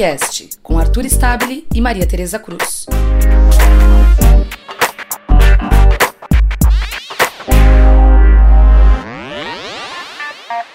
Podcast, com Arthur Stabile e Maria Tereza Cruz.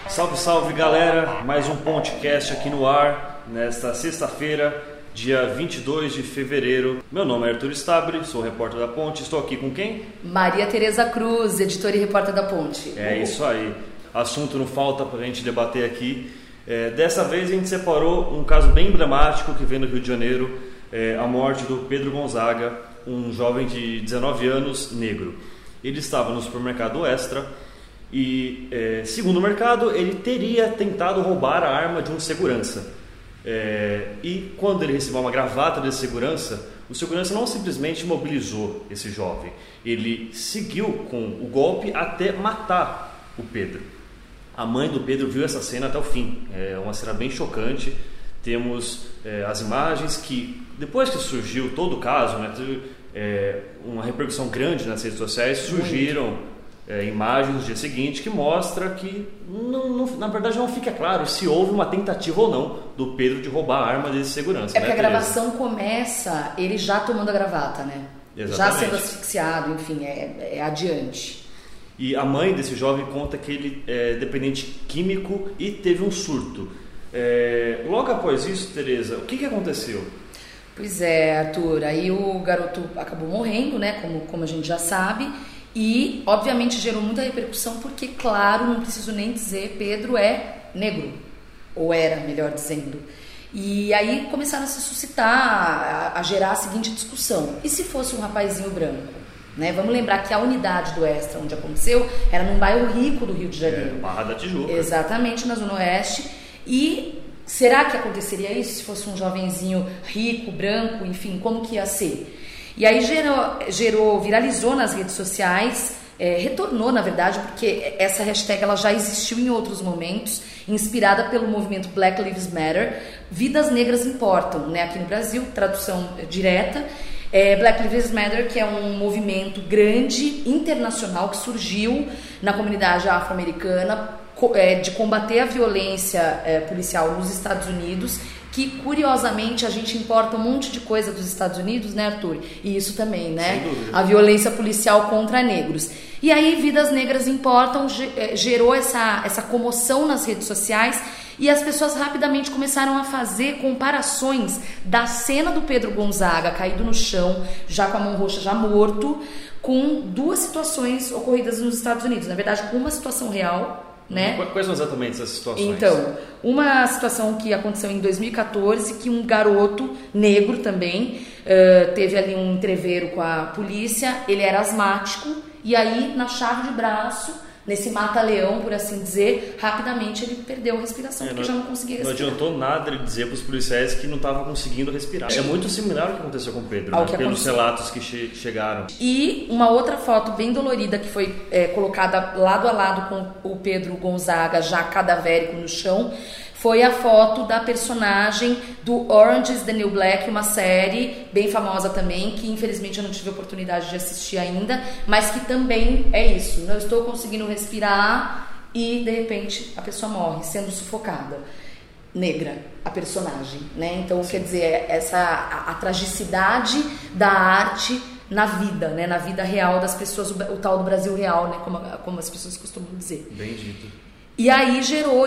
Salve, salve galera! Mais um podcast aqui no ar, nesta sexta-feira, dia 22 de fevereiro. Meu nome é Arthur Stabile, sou repórter da Ponte. Estou aqui com quem? Maria Tereza Cruz, editora e repórter da Ponte. É isso aí. Assunto não falta para a gente debater aqui. É, dessa vez a gente separou um caso bem emblemático que vem do Rio de Janeiro, é, a morte do Pedro Gonzaga, um jovem de 19 anos, negro. Ele estava no supermercado Extra e, é, segundo o mercado, ele teria tentado roubar a arma de um segurança. É, e quando ele recebeu uma gravata de segurança, o segurança não simplesmente mobilizou esse jovem, ele seguiu com o golpe até matar o Pedro. A mãe do Pedro viu essa cena até o fim. É uma cena bem chocante. Temos é, as imagens que, depois que surgiu todo o caso, né, teve, é, uma repercussão grande nas redes sociais, surgiram é, imagens no dia seguinte que mostra que, não, não, na verdade, não fica claro se houve uma tentativa ou não do Pedro de roubar a arma desse segurança. É né, porque a gravação começa ele já tomando a gravata, né? Exatamente. Já sendo asfixiado, enfim, é, é adiante. E a mãe desse jovem conta que ele é dependente químico e teve um surto. É, logo após isso, Tereza, o que, que aconteceu? Pois é, Arthur, aí o garoto acabou morrendo, né, como, como a gente já sabe, e obviamente gerou muita repercussão porque, claro, não preciso nem dizer, Pedro é negro, ou era, melhor dizendo. E aí começaram a se suscitar, a, a gerar a seguinte discussão: e se fosse um rapazinho branco? Né? Vamos lembrar que a unidade do Extra, onde aconteceu, era num bairro rico do Rio de Janeiro. É, Barra da Tijuca. Exatamente, na Zona Oeste. E será que aconteceria isso se fosse um jovenzinho rico, branco, enfim, como que ia ser? E aí gerou, gerou viralizou nas redes sociais, é, retornou na verdade, porque essa hashtag ela já existiu em outros momentos, inspirada pelo movimento Black Lives Matter, Vidas Negras Importam, né, aqui no Brasil, tradução direta. É, Black Lives Matter, que é um movimento grande, internacional, que surgiu na comunidade afro-americana é, de combater a violência é, policial nos Estados Unidos, que curiosamente a gente importa um monte de coisa dos Estados Unidos, né, Arthur? E isso também, né? A violência policial contra negros. E aí, Vidas Negras Importam é, gerou essa, essa comoção nas redes sociais e as pessoas rapidamente começaram a fazer comparações da cena do Pedro Gonzaga caído no chão, já com a mão roxa, já morto, com duas situações ocorridas nos Estados Unidos. Na verdade, com uma situação real né? Quais são exatamente essas situações? Então, uma situação que aconteceu em 2014, que um garoto negro também uh, teve ali um entreveiro com a polícia, ele era asmático, e aí na chave de braço nesse mata-leão, por assim dizer, rapidamente ele perdeu a respiração, é, porque não, já não conseguia respirar. Não adiantou nada ele dizer para os policiais que não estava conseguindo respirar. É muito similar ao que aconteceu com o Pedro, né? pelos relatos que che chegaram. E uma outra foto bem dolorida que foi é, colocada lado a lado com o Pedro Gonzaga, já cadavérico no chão, foi a foto da personagem do Orange is the New Black, uma série bem famosa também, que infelizmente eu não tive oportunidade de assistir ainda, mas que também é isso. Não estou conseguindo respirar e de repente a pessoa morre sendo sufocada. Negra, a personagem, né? Então, Sim. quer dizer, essa a, a tragicidade da arte na vida, né? Na vida real das pessoas, o, o tal do Brasil real, né? Como, como as pessoas costumam dizer. Bem dito. E aí gerou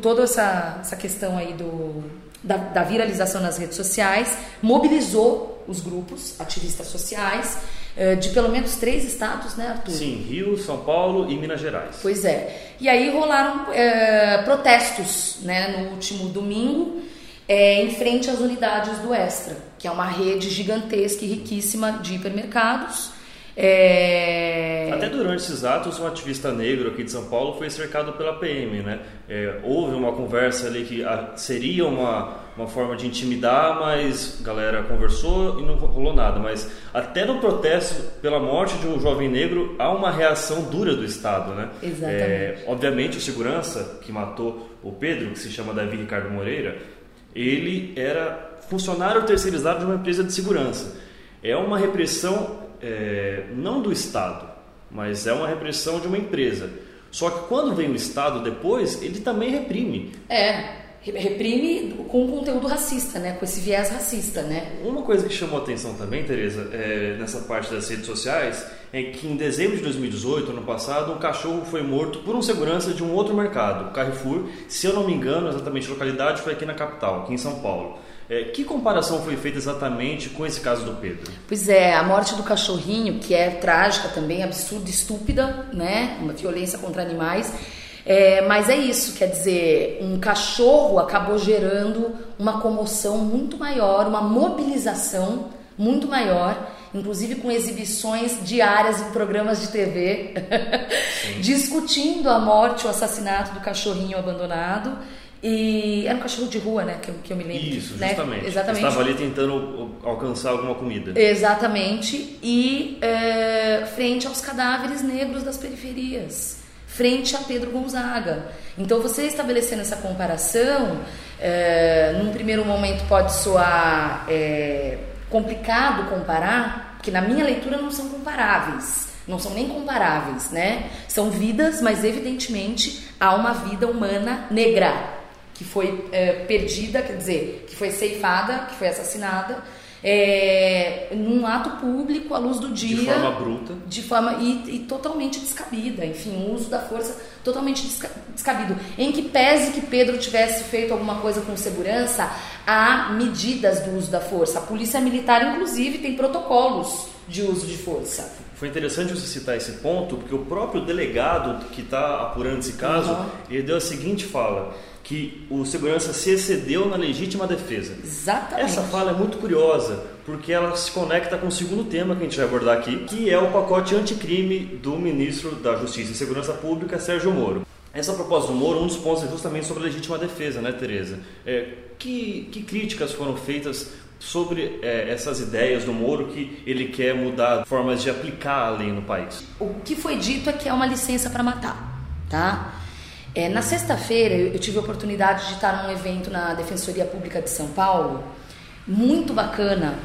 toda essa, essa questão aí do, da, da, viralização nas redes sociais, mobilizou os grupos, ativistas sociais, eh, de pelo menos três estados, né, Arthur? Sim, Rio, São Paulo e Minas Gerais. Pois é. E aí rolaram é, protestos né, no último domingo, é, em frente às unidades do Extra, que é uma rede gigantesca e riquíssima de hipermercados é... Esses atos, um ativista negro aqui de São Paulo foi cercado pela PM, né? É, houve uma conversa ali que a, seria uma, uma forma de intimidar, mas a galera conversou e não rolou nada. Mas até no protesto pela morte de um jovem negro, há uma reação dura do Estado, né? Exatamente. É, obviamente, o segurança que matou o Pedro, que se chama Davi Ricardo Moreira, ele era funcionário terceirizado de uma empresa de segurança. É uma repressão é, não do Estado, mas é uma repressão de uma empresa. Só que quando vem o Estado depois, ele também reprime. É. reprime com conteúdo racista, né? Com esse viés racista, né? Uma coisa que chamou atenção também, Tereza, é, nessa parte das redes sociais, é que em dezembro de 2018, ano passado, um cachorro foi morto por um segurança de um outro mercado, Carrefour. Se eu não me engano, exatamente a localidade foi aqui na capital, aqui em São Paulo. É, que comparação foi feita exatamente com esse caso do Pedro? Pois é, a morte do cachorrinho, que é trágica também, absurda, estúpida, né? Uma violência contra animais é, mas é isso, quer dizer, um cachorro acabou gerando uma comoção muito maior, uma mobilização muito maior, inclusive com exibições diárias em programas de TV, discutindo a morte, o assassinato do cachorrinho abandonado. E era um cachorro de rua, né? Que eu, que eu me lembro. Isso, né? justamente. Exatamente. Estava ali tentando alcançar alguma comida. Exatamente. E é, frente aos cadáveres negros das periferias frente a Pedro Gonzaga. Então, você estabelecendo essa comparação, é, num primeiro momento pode soar é, complicado comparar, porque na minha leitura não são comparáveis. Não são nem comparáveis, né? São vidas, mas evidentemente há uma vida humana negra que foi é, perdida, quer dizer, que foi ceifada, que foi assassinada é, num ato público, à luz do dia. De forma bruta. De forma. E, e totalmente descabida. Enfim, o uso da força totalmente descabido. Em que pese que Pedro tivesse feito alguma coisa com segurança, há medidas do uso da força. A polícia militar, inclusive, tem protocolos de uso de força. Foi interessante você citar esse ponto, porque o próprio delegado que está apurando esse caso, uhum. ele deu a seguinte fala que o segurança se excedeu na legítima defesa. Exatamente. Essa fala é muito curiosa, porque ela se conecta com o segundo tema que a gente vai abordar aqui, que é o pacote anticrime do ministro da Justiça e Segurança Pública, Sérgio Moro. Essa proposta do Moro, um dos pontos é justamente sobre a legítima defesa, né, Tereza? É, que, que críticas foram feitas sobre é, essas ideias do Moro que ele quer mudar formas de aplicar a lei no país? O que foi dito é que é uma licença para matar, tá? É, na sexta-feira eu tive a oportunidade de estar num evento na Defensoria Pública de São Paulo, muito bacana,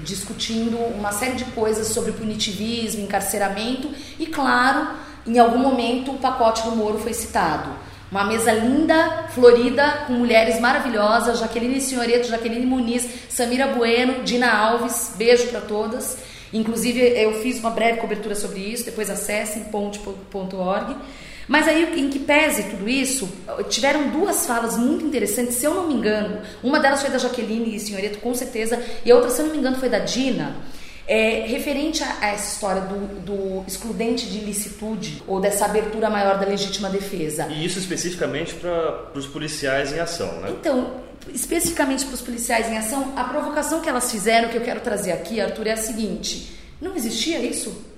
discutindo uma série de coisas sobre punitivismo, encarceramento e, claro, em algum momento o pacote do Moro foi citado. Uma mesa linda, florida, com mulheres maravilhosas, Jaqueline Senhoreto, Jaqueline Muniz, Samira Bueno, Dina Alves, beijo para todas. Inclusive eu fiz uma breve cobertura sobre isso, depois acessem ponte.org. Mas aí, em que pese tudo isso, tiveram duas falas muito interessantes, se eu não me engano. Uma delas foi da Jaqueline e Senhoreto, com certeza, e a outra, se eu não me engano, foi da Dina. É, referente a, a, essa história do, do, excludente de ilicitude ou dessa abertura maior da legítima defesa. E isso especificamente para os policiais em ação, né? Então, especificamente para os policiais em ação, a provocação que elas fizeram, que eu quero trazer aqui, Arthur, é a seguinte: não existia isso?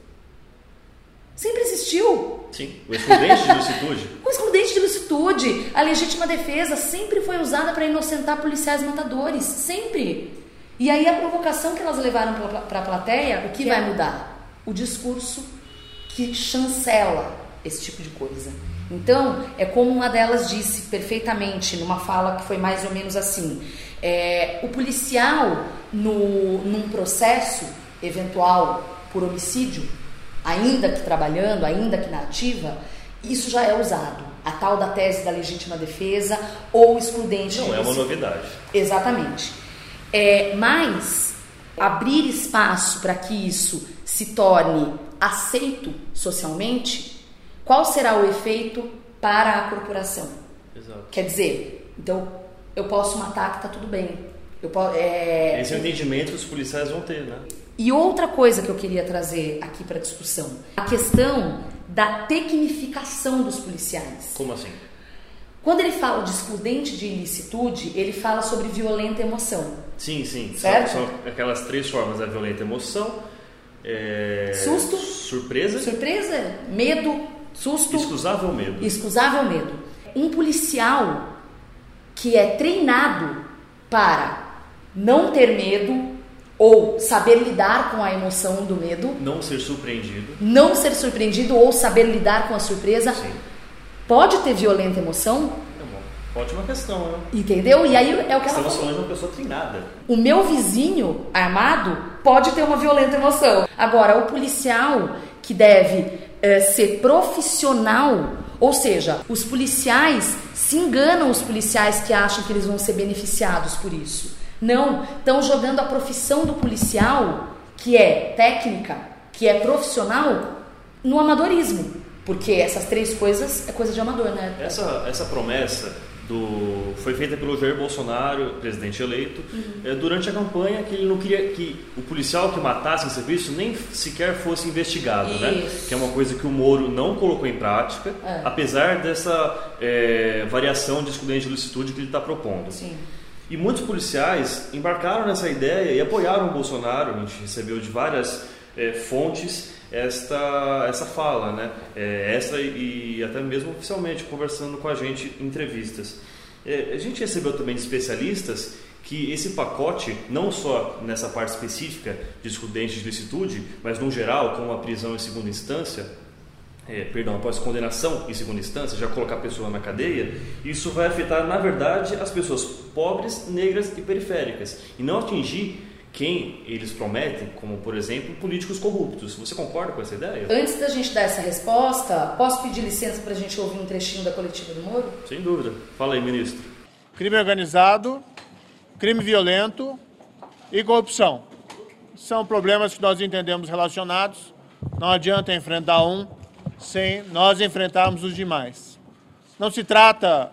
Sempre existiu. Sim, o excludente de licitude. o excludente de licitude, a legítima defesa sempre foi usada para inocentar policiais matadores, sempre. E aí a provocação que elas levaram para a plateia, o que vai mudar? O discurso que chancela esse tipo de coisa. Então, é como uma delas disse perfeitamente, numa fala que foi mais ou menos assim: é, o policial, no, num processo eventual por homicídio, ainda que trabalhando, ainda que na ativa, isso já é usado. A tal da tese da legítima defesa ou excludente. Não é uma novidade. Exatamente. É, mas abrir espaço para que isso se torne aceito socialmente, qual será o efeito para a corporação? Exato. Quer dizer, então eu posso matar que está tudo bem. Eu posso, é... Esse é o entendimento que os policiais vão ter, né? E outra coisa que eu queria trazer aqui para discussão, a questão da tecnificação dos policiais. Como assim? Quando ele fala de excludente de ilicitude, ele fala sobre violenta emoção. Sim, sim. Certo? São, são aquelas três formas da violenta emoção. É... Susto. Surpresa. Surpresa. Medo. Susto. Excusável medo. Excusável medo. Um policial que é treinado para não ter medo, ou saber lidar com a emoção do medo. Não ser surpreendido. Não ser surpreendido ou saber lidar com a surpresa. Sim. Pode ter violenta emoção? Ótima questão, né? Entendeu? E aí é o que Estamos ela falando de uma pessoa treinada. O meu vizinho armado pode ter uma violenta emoção. Agora, o policial que deve é, ser profissional, ou seja, os policiais se Se enganam os policiais que acham que eles vão ser beneficiados por isso. Não, estão jogando a profissão do policial, que é técnica, que é profissional, no amadorismo. Porque essas três coisas é coisa de amador, né? Essa, essa promessa do, foi feita pelo Jair Bolsonaro, presidente eleito, uhum. é, durante a campanha que ele não queria que o policial que matasse em serviço nem sequer fosse investigado, né? Isso. né? Que é uma coisa que o Moro não colocou em prática, é. apesar dessa é, variação de excludente de licitude que ele está propondo. Sim. E muitos policiais embarcaram nessa ideia e apoiaram o Bolsonaro. A gente recebeu de várias é, fontes esta essa fala, né? É, essa e, e, até mesmo oficialmente conversando com a gente em entrevistas. É, a gente recebeu também especialistas que esse pacote, não só nessa parte específica de excludente de licitude, mas no geral, como a prisão em segunda instância, é, perdão, após condenação em segunda instância, já colocar a pessoa na cadeia, isso vai afetar, na verdade, as pessoas pobres, negras e periféricas, e não atingir quem eles prometem, como por exemplo políticos corruptos. Você concorda com essa ideia? Antes da gente dar essa resposta, posso pedir licença para a gente ouvir um trechinho da coletiva do Moro? Sem dúvida. Fala aí, ministro. Crime organizado, crime violento e corrupção. São problemas que nós entendemos relacionados. Não adianta enfrentar um sem nós enfrentarmos os demais. Não se trata,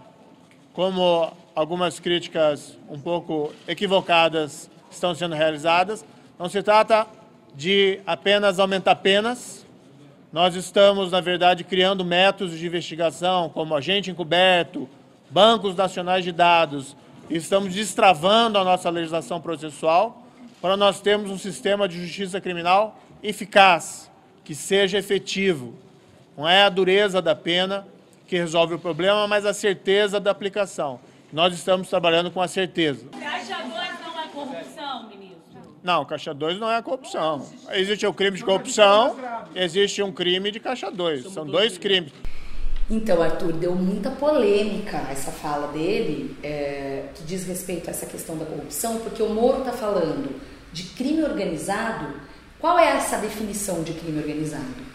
como algumas críticas um pouco equivocadas estão sendo realizadas. Não se trata de apenas aumentar penas. Nós estamos, na verdade, criando métodos de investigação, como agente encoberto, bancos nacionais de dados, estamos destravando a nossa legislação processual para nós termos um sistema de justiça criminal eficaz, que seja efetivo. Não é a dureza da pena que resolve o problema, mas a certeza da aplicação. Nós estamos trabalhando com a certeza. Você acha corrupção, ministro? Não, caixa 2 não é corrupção. Existe o crime de corrupção, existe um crime de caixa 2. São dois crimes. Então, Arthur, deu muita polêmica essa fala dele, é, que diz respeito a essa questão da corrupção, porque o Moro está falando de crime organizado. Qual é essa definição de crime organizado?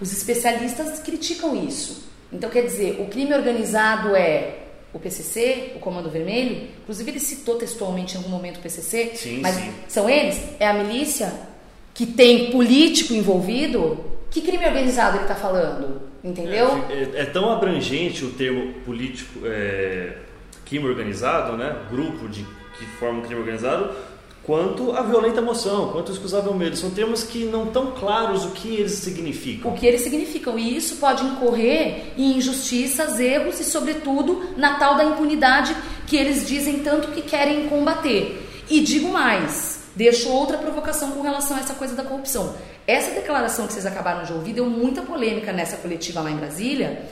Os especialistas criticam isso. Então, quer dizer, o crime organizado é o PCC, o Comando Vermelho, inclusive ele citou textualmente em algum momento o PCC, sim, mas sim. são eles? É a milícia que tem político envolvido? Que crime organizado ele está falando? Entendeu? É, é, é, tão abrangente o termo político, é, crime organizado, né? Grupo de que forma um crime organizado, quanto a violenta emoção, quanto o excusável medo. São termos que não estão claros o que eles significam. O que eles significam. E isso pode incorrer em injustiças, erros e, sobretudo, na tal da impunidade que eles dizem tanto que querem combater. E digo mais, deixo outra provocação com relação a essa coisa da corrupção. Essa declaração que vocês acabaram de ouvir deu muita polêmica nessa coletiva lá em Brasília,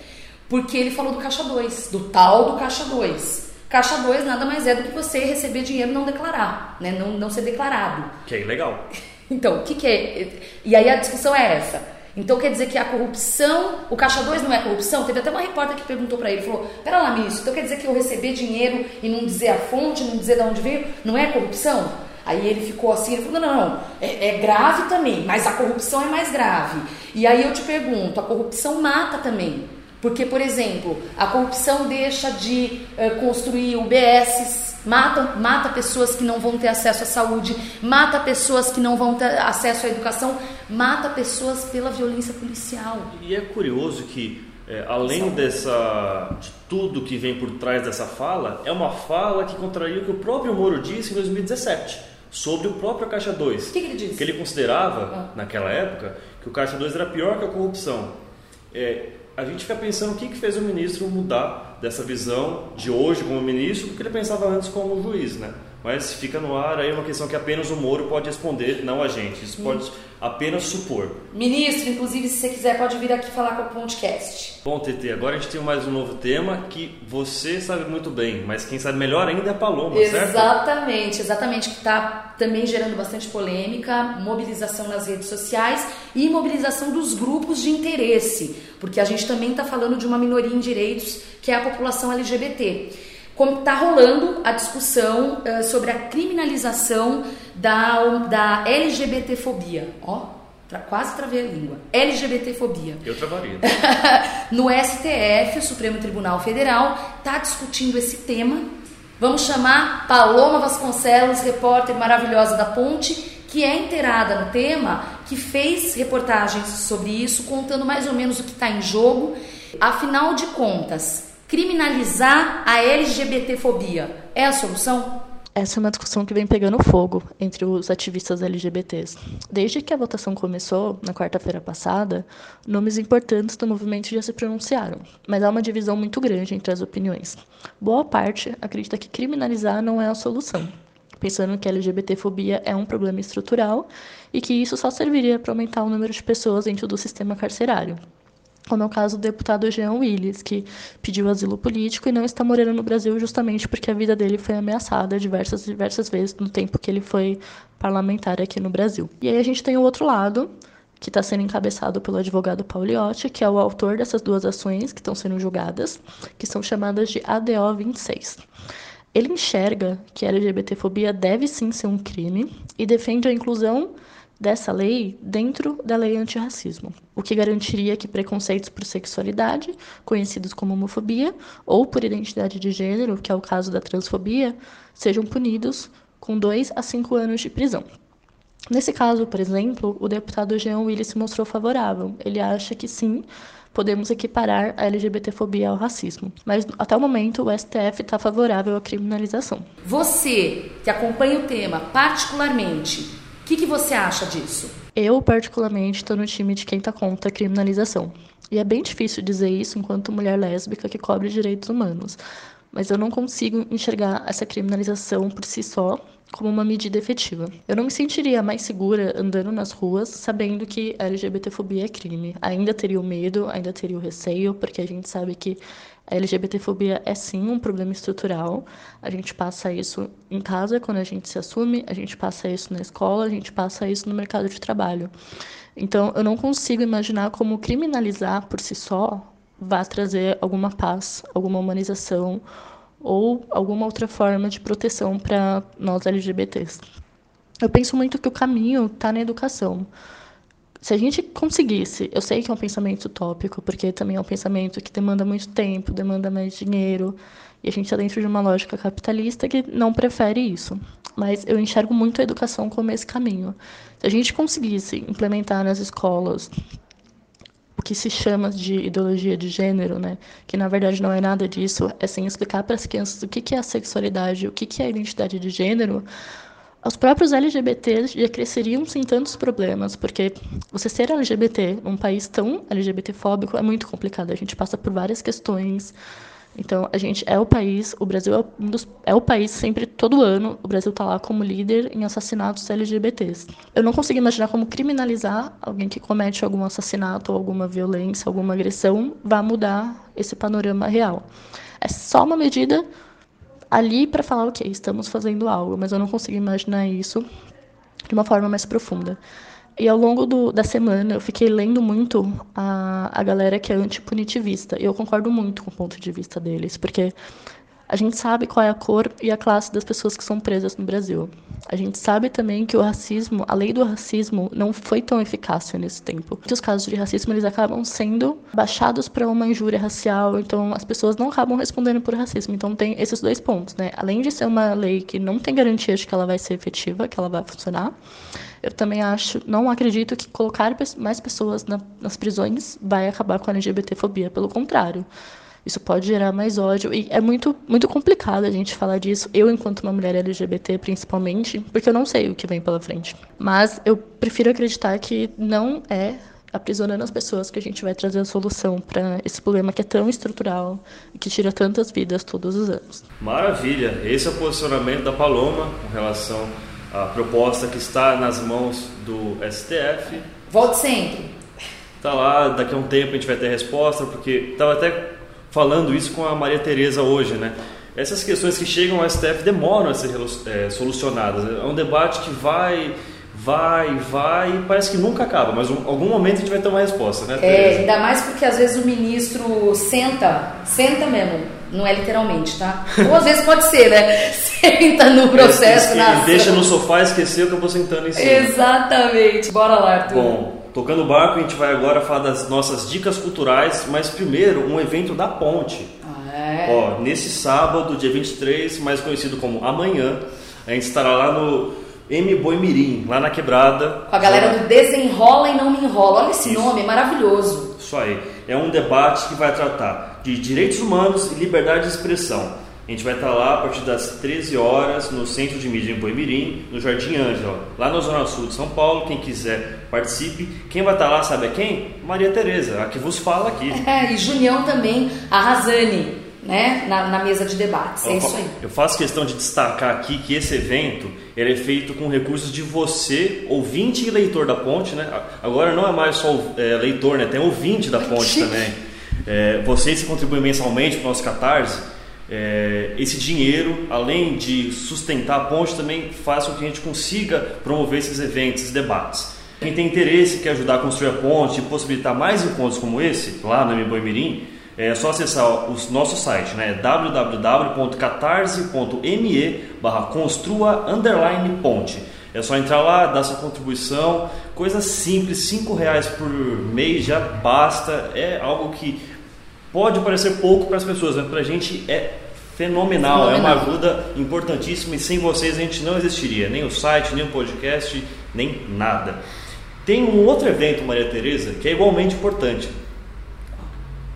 porque ele falou do Caixa 2, do tal do Caixa 2. Caixa 2 nada mais é do que você receber dinheiro e não declarar, né? não, não ser declarado. Que é ilegal. Então, o que, que é? E aí a discussão é essa. Então quer dizer que a corrupção, o Caixa 2 não é corrupção? Teve até uma repórter que perguntou para ele, falou, pera lá, ministro, então quer dizer que eu receber dinheiro e não dizer a fonte, não dizer de onde veio, não é corrupção? Aí ele ficou assim, ele falou, não, não, não é, é grave também, mas a corrupção é mais grave. E aí eu te pergunto, a corrupção mata também. Porque, por exemplo, a corrupção deixa de uh, construir UBSs, mata, mata pessoas que não vão ter acesso à saúde, mata pessoas que não vão ter acesso à educação, mata pessoas pela violência policial. E é curioso que, é, além dessa, de tudo que vem por trás dessa fala, é uma fala que contraria o que o próprio Moro disse em 2017 sobre o próprio Caixa 2. O que, que, ele disse? Que ele considerava, ah. naquela época, que o Caixa 2 era pior que a corrupção. É, a gente fica pensando o que, que fez o ministro mudar dessa visão de hoje como ministro do que ele pensava antes como juiz, né? Mas fica no ar aí uma questão que apenas o Moro pode responder, não a gente. Isso pode apenas supor. Ministro, inclusive, se você quiser, pode vir aqui falar com o podcast. Bom, TT, agora a gente tem mais um novo tema que você sabe muito bem, mas quem sabe melhor ainda é a Paloma, certo? Exatamente, exatamente, que está também gerando bastante polêmica, mobilização nas redes sociais e mobilização dos grupos de interesse, porque a gente também está falando de uma minoria em direitos que é a população LGBT como está rolando a discussão uh, sobre a criminalização da, da LGBTfobia. Ó, tra quase travei a língua, LGBTfobia. Eu travaria. no STF, o Supremo Tribunal Federal, está discutindo esse tema. Vamos chamar Paloma Vasconcelos, repórter maravilhosa da Ponte, que é inteirada no tema, que fez reportagens sobre isso, contando mais ou menos o que está em jogo. Afinal de contas, criminalizar a LGBTfobia é a solução? Essa é uma discussão que vem pegando fogo entre os ativistas LGBTs. Desde que a votação começou, na quarta-feira passada, nomes importantes do movimento já se pronunciaram, mas há uma divisão muito grande entre as opiniões. Boa parte acredita que criminalizar não é a solução, pensando que a LGBTfobia é um problema estrutural e que isso só serviria para aumentar o número de pessoas dentro do sistema carcerário como é o caso do deputado Jean Willis, que pediu asilo político e não está morando no Brasil justamente porque a vida dele foi ameaçada diversas diversas vezes no tempo que ele foi parlamentar aqui no Brasil. E aí a gente tem o outro lado, que está sendo encabeçado pelo advogado Pauliotti, que é o autor dessas duas ações que estão sendo julgadas, que são chamadas de ADO 26. Ele enxerga que a LGBTfobia deve sim ser um crime e defende a inclusão dessa lei dentro da lei antirracismo, o que garantiria que preconceitos por sexualidade, conhecidos como homofobia, ou por identidade de gênero, que é o caso da transfobia, sejam punidos com dois a cinco anos de prisão. Nesse caso, por exemplo, o deputado Jean Willis se mostrou favorável. Ele acha que sim, podemos equiparar a LGBTfobia ao racismo. Mas até o momento o STF está favorável à criminalização. Você que acompanha o tema particularmente, que, que você acha disso? Eu, particularmente, estou no time de quem está contra a criminalização. E é bem difícil dizer isso enquanto mulher lésbica que cobre direitos humanos. Mas eu não consigo enxergar essa criminalização por si só como uma medida efetiva. Eu não me sentiria mais segura andando nas ruas sabendo que LGBTfobia é crime. Ainda teria o medo, ainda teria o receio, porque a gente sabe que a LGBTfobia é sim um problema estrutural. A gente passa isso em casa quando a gente se assume, a gente passa isso na escola, a gente passa isso no mercado de trabalho. Então, eu não consigo imaginar como criminalizar por si só vá trazer alguma paz, alguma humanização ou alguma outra forma de proteção para nós LGBTs. Eu penso muito que o caminho está na educação. Se a gente conseguisse, eu sei que é um pensamento utópico, porque também é um pensamento que demanda muito tempo, demanda mais dinheiro, e a gente está dentro de uma lógica capitalista que não prefere isso. Mas eu enxergo muito a educação como esse caminho. Se a gente conseguisse implementar nas escolas o que se chama de ideologia de gênero, né? que na verdade não é nada disso, é sem explicar para as crianças o que é a sexualidade, o que é a identidade de gênero, os próprios LGBTs já cresceriam sem tantos problemas, porque você ser LGBT num país tão LGBTfóbico é muito complicado. A gente passa por várias questões. Então, a gente é o país, o Brasil é, um dos, é o país sempre, todo ano, o Brasil está lá como líder em assassinatos LGBTs. Eu não consigo imaginar como criminalizar alguém que comete algum assassinato, alguma violência, alguma agressão, vai mudar esse panorama real. É só uma medida ali para falar, ok, estamos fazendo algo, mas eu não consigo imaginar isso de uma forma mais profunda. E ao longo do, da semana eu fiquei lendo muito a, a galera que é antipunitivista. E eu concordo muito com o ponto de vista deles, porque a gente sabe qual é a cor e a classe das pessoas que são presas no Brasil. A gente sabe também que o racismo, a lei do racismo, não foi tão eficaz nesse tempo. Muitos casos de racismo eles acabam sendo baixados para uma injúria racial, então as pessoas não acabam respondendo por racismo. Então tem esses dois pontos, né? Além de ser uma lei que não tem garantia de que ela vai ser efetiva, que ela vai funcionar, eu também acho, não acredito que colocar mais pessoas na, nas prisões vai acabar com a LGBTfobia. Pelo contrário, isso pode gerar mais ódio. E é muito, muito complicado a gente falar disso, eu, enquanto uma mulher LGBT, principalmente, porque eu não sei o que vem pela frente. Mas eu prefiro acreditar que não é aprisionando as pessoas que a gente vai trazer a solução para esse problema que é tão estrutural e que tira tantas vidas todos os anos. Maravilha! Esse é o posicionamento da Paloma com relação à proposta que está nas mãos do STF. Volte sempre! Tá lá, daqui a um tempo a gente vai ter resposta, porque estava até falando isso com a Maria Tereza hoje, né? Essas questões que chegam ao STF demoram a ser é, solucionadas. É um debate que vai, vai, vai e parece que nunca acaba, mas um, algum momento a gente vai ter uma resposta, né? Tereza? É, ainda mais porque às vezes o ministro senta, senta mesmo, não é literalmente, tá? Ou às vezes pode ser, né? Senta no processo. É, na deixa no sofá e esqueceu que eu vou sentando em cima. Exatamente. Bora lá, Arthur. Bom, tocando o barco, a gente vai agora falar das nossas dicas culturais, mas primeiro um evento da ponte. Ah, é. Ó, nesse sábado, dia 23, mais conhecido como amanhã, a gente estará lá no M Boi Mirim, lá na Quebrada. Com a galera do Desenrola e Não Me Enrola. Olha esse Isso. nome, é maravilhoso. Isso aí. É um debate que vai tratar de direitos humanos e liberdade de expressão. A gente vai estar lá a partir das 13 horas no Centro de Mídia em Boimirim, no Jardim Ângela, lá na Zona Sul de São Paulo. Quem quiser, participe. Quem vai estar lá, sabe a quem? Maria Tereza, a que vos fala aqui. É, e Junião também, a Razane, né? Na, na mesa de debates. É Eu isso aí. Eu faço questão de destacar aqui que esse evento ele é feito com recursos de você, ouvinte e leitor da ponte, né? Agora não é mais só é, leitor, né? Tem ouvinte da ponte também. É, vocês que contribuem mensalmente para o nosso Catarse, é, esse dinheiro, além de sustentar a ponte, também faz com que a gente consiga promover esses eventos, esses debates. Quem tem interesse, quer ajudar a construir a ponte e possibilitar mais encontros como esse, lá no Mboi Mirim, é só acessar o nosso site, né? www.catarse.me barra construa underline ponte. É só entrar lá, dar sua contribuição, coisa simples, cinco reais por mês já basta. É algo que pode parecer pouco para as pessoas, mas para a gente é fenomenal, é uma Fenomenal. ajuda importantíssima e sem vocês a gente não existiria, nem o site, nem o podcast, nem nada. Tem um outro evento, Maria Tereza, que é igualmente importante.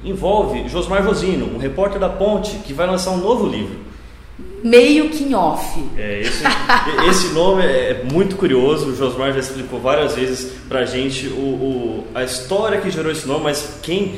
Envolve Josmar Josino, um repórter da Ponte, que vai lançar um novo livro. Meio que off. É, esse, esse nome é muito curioso, o Josmar já explicou várias vezes pra gente o, o- a história que gerou esse nome, mas quem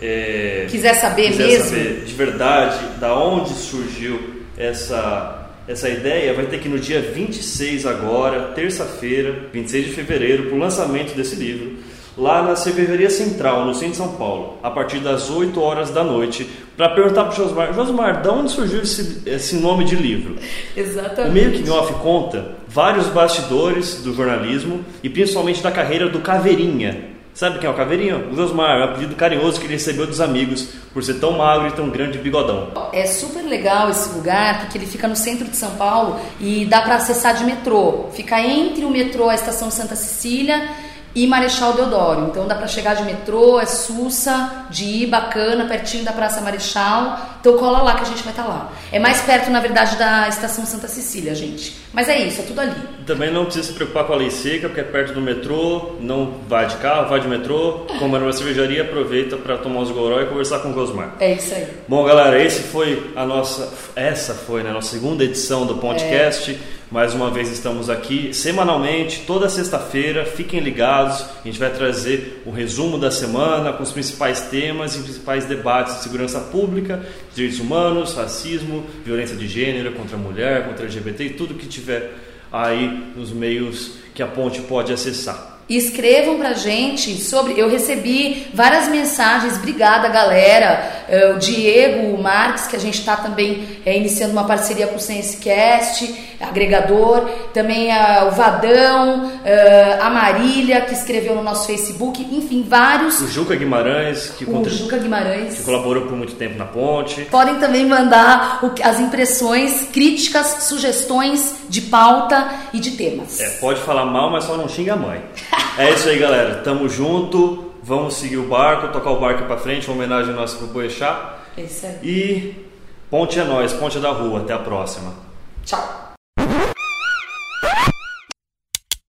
é, Quiser saber quiser mesmo? saber de verdade da onde surgiu essa, essa ideia, vai ter que ir no dia 26 agora, terça-feira, 26 de fevereiro, para o lançamento desse livro, lá na Cervejaria Central, no centro de São Paulo, a partir das 8 horas da noite, para perguntar para o Josmar, Josmar, da onde surgiu esse, esse nome de livro? O Exatamente. Meio que Off conta vários bastidores do jornalismo e principalmente da carreira do Caveirinha. Sabe quem é o Caveirinha? O Josmar, é um apelido carinhoso que ele recebeu dos amigos por ser tão magro e tão grande bigodão. É super legal esse lugar, porque ele fica no centro de São Paulo e dá para acessar de metrô. Fica entre o metrô, a estação Santa Cecília e Marechal Deodoro. Então dá para chegar de metrô, é sussa, de ir, bacana, pertinho da Praça Marechal. Então cola lá que a gente vai estar lá. É mais perto, na verdade, da estação Santa Cecília, gente. Mas é isso, é tudo ali. Também não precisa se preocupar com a lei seca, porque é perto do metrô, não vai de carro, vai de metrô. Como era uma cervejaria, aproveita para tomar uns goró e conversar com o Josmar. É isso aí. Bom, galera, esse foi a nossa, essa foi né, a nossa segunda edição do podcast. Mais uma vez estamos aqui semanalmente, toda sexta-feira. Fiquem ligados. A gente vai trazer o resumo da semana com os principais temas e principais debates de segurança pública, direitos humanos, racismo, violência de gênero contra a mulher, contra LGBT e tudo que tiver aí nos meios que a ponte pode acessar. Escrevam pra gente sobre. Eu recebi várias mensagens, obrigada galera. Eh, o Diego, o Marques, que a gente está também eh, iniciando uma parceria com o SenseCast, agregador. Também ah, o Vadão, eh, a Marília, que escreveu no nosso Facebook. Enfim, vários. O Juca Guimarães, que, O Juca Guimarães. que colaborou por muito tempo na ponte. Podem também mandar o as impressões, críticas, sugestões de pauta e de temas. É, pode falar mal, mas só não xinga a mãe. É isso aí, galera. Tamo junto. Vamos seguir o barco, tocar o barco pra frente, uma homenagem nossa pro Boechat. É isso aí. E ponte é nós, ponte é da rua. Até a próxima. Tchau.